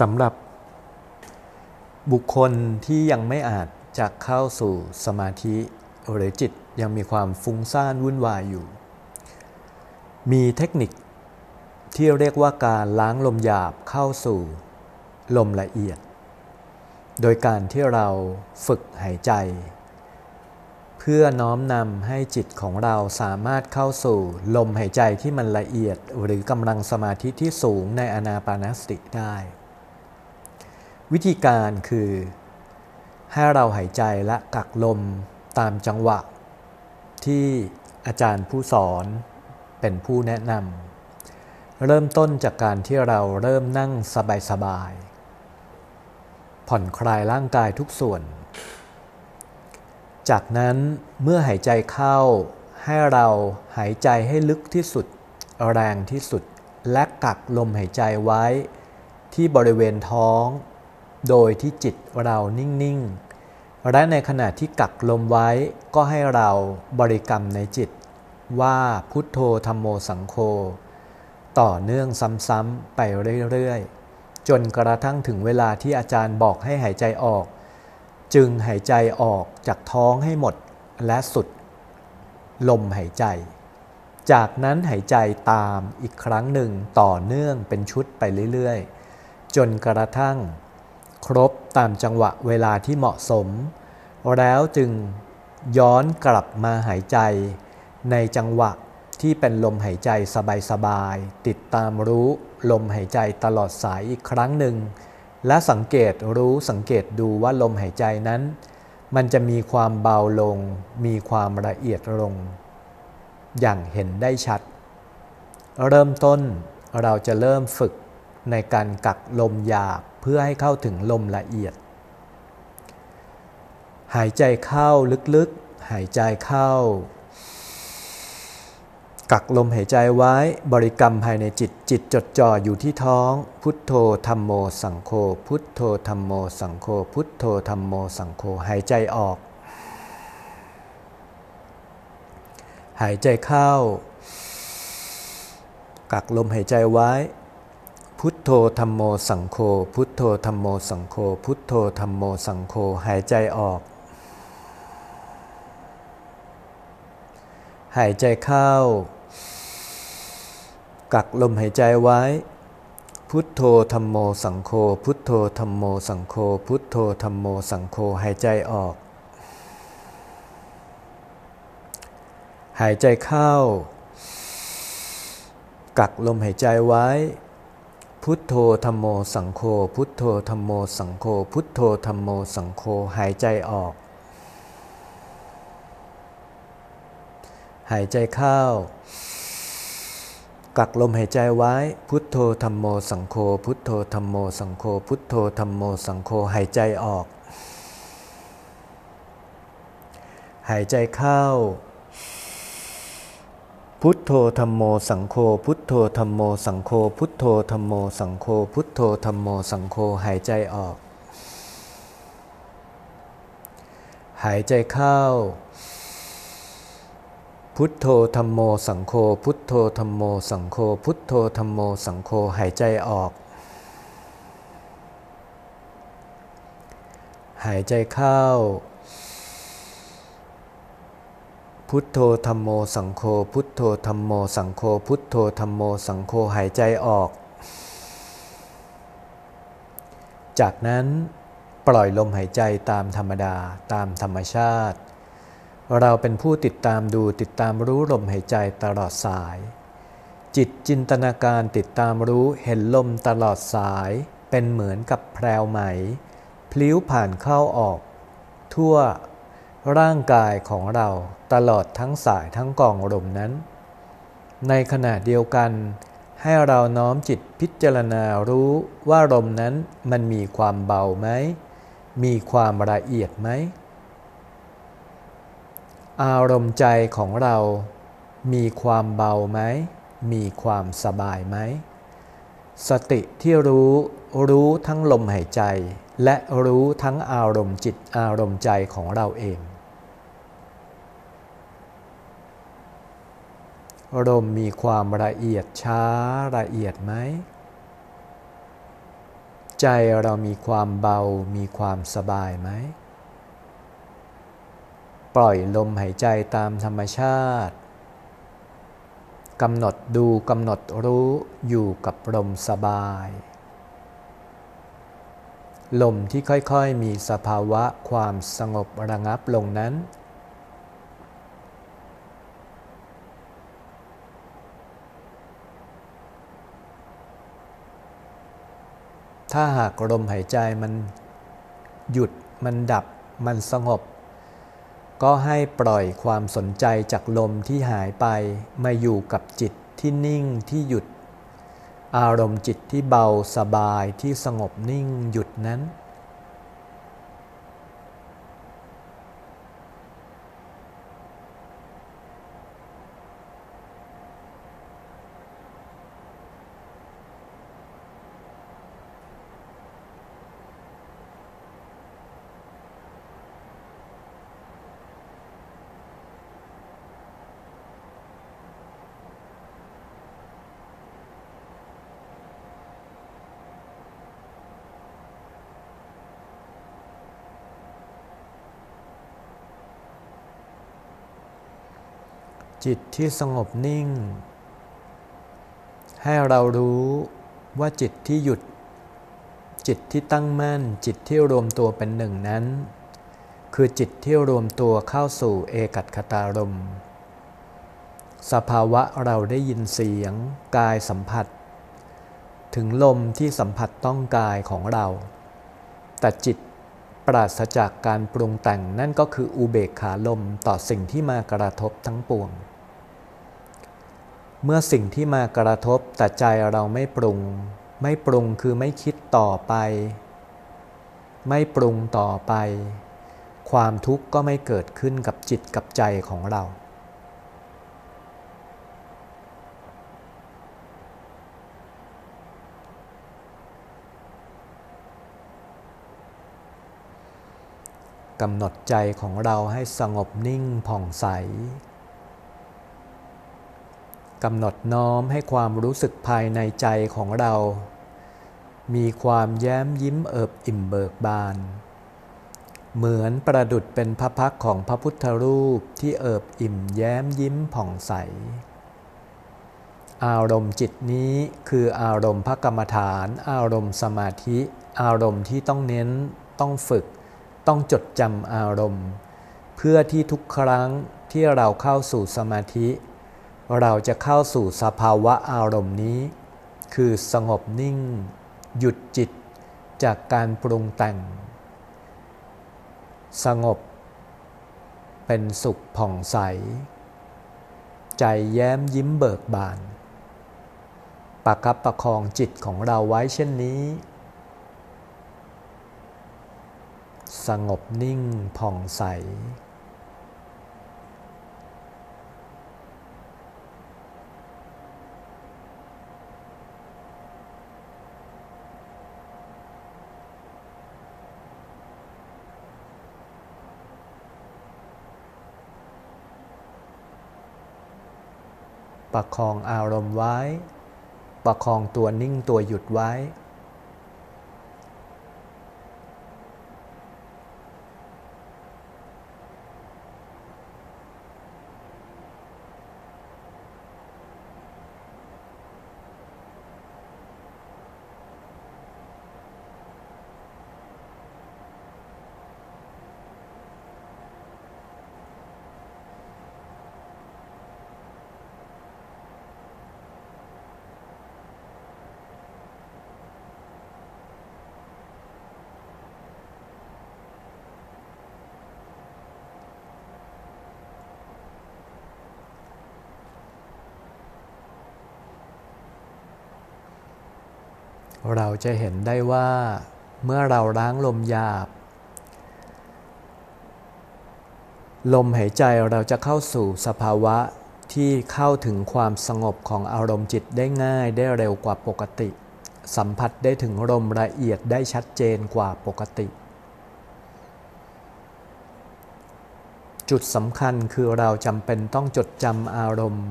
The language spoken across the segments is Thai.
สำหรับบุคคลที่ยังไม่อาจจะเข้าสู่สมาธิหรือจิตยังมีความฟุ้งซ่านวุ่นวายอยู่ มีเทคนิคที่เรียกว่าการล้างลมหยาบเข้าสู่ลมละเอียด โดยการที่เราฝึกหายใจ เพื่อน้อมนำให้จิตของเราสามารถเข้าสู่ลมหายใจที่มันละเอียดหรือกำลังสมาธิที่สูงในอนาปานสติได้ วิธีการคือ ให้เราหายใจและกักลมตามจังหวะ ที่อาจารย์ผู้สอนเป็นผู้แนะนำเริ่มต้นจากการที่เราเริ่มนั่งสบายๆผ่อนคลายร่างกายทุกส่วน จากนั้นเมื่อหายใจเข้าให้เราหายใจให้ลึกที่สุด แรงที่สุด และกักลมหายใจไว้ที่บริเวณท้อง โดยที่จิตเรานิ่ง ๆ และในขณะที่กักลมไว้ก็ให้เราบริกรรมในจิต ว่าพุทโธธรรมโมสังโฆต่อเนื่องซ้ำๆไปเรื่อย ๆ จนกระทั่งถึงเวลาที่อาจารย์บอกให้หายใจออก จึงหายใจออกจากท้องให้หมดและสุด ลมหายใจ จากนั้นหายใจตามอีกครั้งหนึ่งต่อเนื่องเป็นชุดไปเรื่อย ๆ จนกระทั่ง ครบตามจังหวะเวลาที่เหมาะสม แล้วจึงย้อนกลับมาหายใจ ในจังหวะที่เป็นลมหายใจสบายๆ ติดตามรู้ลมหายใจตลอดสายอีกครั้งหนึ่ง และสังเกตรู้สังเกตดูว่าลมหายใจนั้น มันจะมีความเบาลง มีความละเอียดลง อย่างเห็นได้ชัด เริ่มต้นเราจะเริ่มฝึก ในการกักลมหยาบเพื่อให้เข้าถึงลมละเอียด หายใจเข้าลึกๆ หายใจเข้า กักลมหายใจไว้บริกรรมภายในจิตจิตจดจ่ออยู่ที่ท้อง พุทโธธรรมโมสังโฆพุทโธธรรมโมสังโฆพุทโธธรรมโมสังโฆหายใจออก หายใจเข้า กักลมหายใจไว้ พุทโธธรรมโมสังโฆพุทโธธรรมโมสังโฆพุทโธธรรมโมสังโฆหายใจออก หายใจเข้า กักลมหายใจไว้ พุทโธธรรมโมสังโฆพุทโธธรรมโมสังโฆพุทโธธรรมโมสังโฆหายใจออก หายใจเข้า กักลมหายใจไว้ พุทโธธรรมโมสังโฆพุทโธธรรมโมสังโฆพุทโธธรรมโมสังโฆหายใจออก หายใจเข้ากักลมหายใจไว้ พุทโธธรรมโมสังโฆพุทโธธรรมโมสังโฆพุทโธธรรมโมสังโฆหายใจออก หายใจเข้า พุทโธธรรมโมสังโฆพุทโธธรรมโมสังโฆพุทโธธรรมโมสังโฆพุทโธธรรมโมสังโฆหายใจออก หายใจเข้า พุทโธธรรมโมสังโฆพุทโธธรรมโมสังโฆพุทโธธรรมโมสังโฆหายใจออก หายใจเข้า พุทโธธรรมโมสังโฆพุทโธธรรมโมสังโฆพุทโธธรรมโมสังโฆหายใจออก จากนั้นปล่อยลมหายใจตามธรรมดาตามธรรมชาติ เราเป็นผู้ติดตามดูติดตามรู้ลมหายใจตลอดสาย จิตจินตนาการติดตามรู้เห็นลมตลอดสาย เป็นเหมือนกับแพรวไหม พลิ้วผ่านเข้าออก ทั่ว ร่างกายของเราตลอดทั้งสายทั้งกองลมนั้น ในขณะเดียวกัน ให้เราน้อมจิตพิจารณารู้ว่าลมนั้นมันมีความเบาไหม มีความละเอียดไหม อารมณ์ใจของเรามีความเบาไหม มีความสบายไหม สติที่รู้รู้ทั้งลมหายใจ และรู้ทั้งอารมณ์จิตอารมณ์ใจของเราเอง ลมมีความละเอียดช้าละเอียดไหม ใจเรามีความเบามีความสบายไหม ปล่อยลมหายใจตามธรรมชาติกำหนดดูกำหนดรู้อยู่กับลมสบาย ลมที่ค่อยๆมีสภาวะความสงบระงับลงนั้น ถ้าหากลมหายใจมันหยุดมันดับมันสงบ ก็ให้ปล่อยความสนใจจากลมที่หายไปมาอยู่กับจิตที่นิ่งที่หยุด อารมณ์จิตที่เบาสบายที่สงบนิ่งหยุดนั้น จิตที่สงบนิ่ง ให้เรารู้ว่าจิตที่หยุด จิตที่ตั้งมั่น จิตที่รวมตัวเป็นหนึ่งนั้น คือจิตที่รวมตัวเข้าสู่เอกัตคตารมสภาวะเราได้ยินเสียง กายสัมผัส ถึงลมที่สัมผัสต้องกายของเรา แต่จิตปราศจากการปรุงแต่งนั่นก็คืออุเบกขาลมต่อสิ่งที่มากระทบทั้งปวง เมื่อสิ่งที่มากระทบแต่ใจเราไม่ปรุง ไม่ปรุงคือไม่คิดต่อไป ไม่ปรุงต่อไป ความทุกข์ก็ไม่เกิดขึ้นกับจิตกับใจของเรา กำหนดใจของเราให้สงบนิ่งผ่องใส กำหนดน้อมให้ความรู้สึกภายในใจของเรา มีความแย้มยิ้มเอิบอิ่มเบิกบาน เหมือนประดุดเป็นพระพักของพระพุทธรูปที่เอิบอิ่มแย้มยิ้มผ่องใส อารมณ์จิตนี้คืออารมณ์พระกรรมฐาน อารมณ์สมาธิ อารมณ์ที่ต้องเน้น ต้องฝึก ต้องจดจำอารมณ์ เพื่อที่ทุกครั้งที่เราเข้าสู่สมาธิ เราจะเข้าสู่สภาวะอารมณ์นี้ คือสงบนิ่ง หยุดจิตจากการปรุงแต่ง สงบ เป็นสุขผ่องใส ใจแย้มยิ้มเบิกบานประคับประคองจิตของเราไว้เช่นนี้ สงบนิ่งผ่องใส ประคองอารมณ์ไว้ ประคองตัวนิ่งตัวหยุดไว้ เราจะเห็นได้ว่าเมื่อเราล้างลมหยาบ ลมหายใจเราจะเข้าสู่สภาวะที่เข้าถึงความสงบของอารมณ์จิตได้ง่ายได้เร็วกว่าปกติ สัมผัสได้ถึงลมละเอียดได้ชัดเจนกว่าปกติ จุดสำคัญคือเราจำเป็นต้องจดจำอารมณ์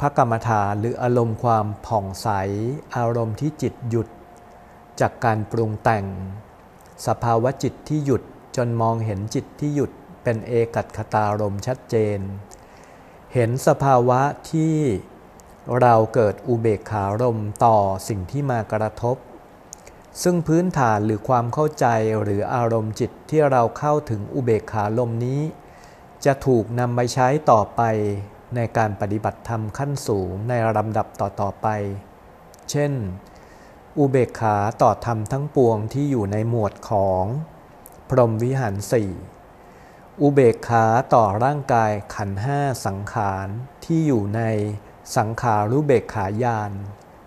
พระกรรมฐานหรืออารมณ์ความผ่องใส อารมณ์ที่จิตหยุด จากการปรุงแต่ง สภาวะจิตที่หยุดจนมองเห็นจิตที่หยุดเป็นเอกัตคตารมชัดเจน เห็นสภาวะที่เราเกิดอุเบกขารมต่อสิ่งที่มากระทบ ซึ่งพื้นฐานหรือความเข้าใจหรืออารมณ์จิตที่เราเข้าถึงอุเบกขาลมนี้ จะถูกนำไปใช้ต่อไปในการปฏิบัติธรรมขั้นสูงในลำดับต่อๆไป เช่น อุเบกขาต่อธรรมทั้งปวงที่อยู่ในหมวดของ พรหมวิหารสี่อุเบกขาต่อร่างกายขันห้าสังขารที่อยู่ในสังขารุเบกขายาน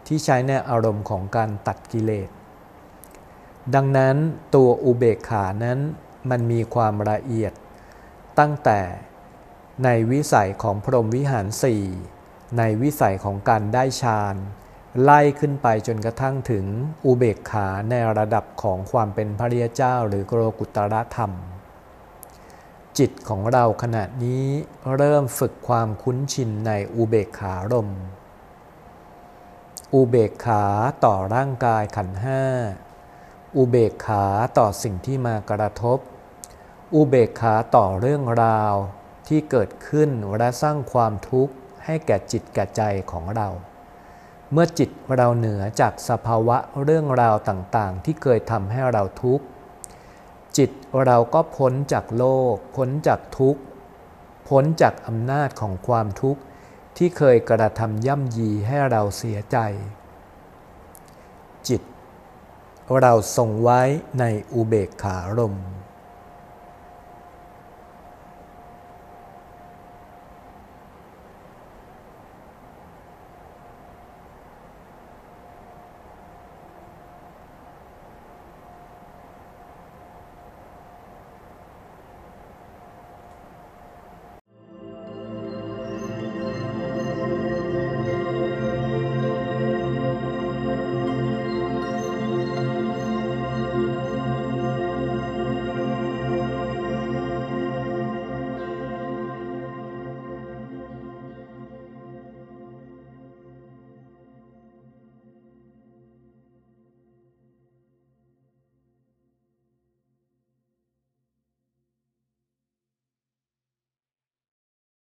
ที่ใช้ในอารมณ์ของการตัดกิเลส ดังนั้นตัวอุเบกขานั้นมันมีความละเอียด ตั้งแต่ในวิสัยของพรหมวิหารสี่ในวิสัยของการได้ฌาน ไล่ขึ้นไปจนกระทั่งถึงอุเบกขาในระดับของความเป็นพระริยเจ้าหรือโกรกุตระธรรม จิตของเราขณะนี้เริ่มฝึกความคุ้นชินในอุเบกขารมอุเบกขาต่อร่างกายขันห้าอุเบกขาต่อสิ่งที่มากระทบ อุเบกขาต่อเรื่องราวที่เกิดขึ้นและสร้างความทุกข์ให้แก่จิตแก่ใจของเรา เมื่อจิตเราเหนือจากสภาวะเรื่องราวต่างๆ ที่เคยทำให้เราทุกข์ จิตเราก็พ้นจากโลก พ้นจากทุกข์ พ้นจากอำนาจของความทุกข์ที่เคยกระทำย่ำยีให้เราเสียใจ จิต เราทรงไว้ในอุเบกขารมณ์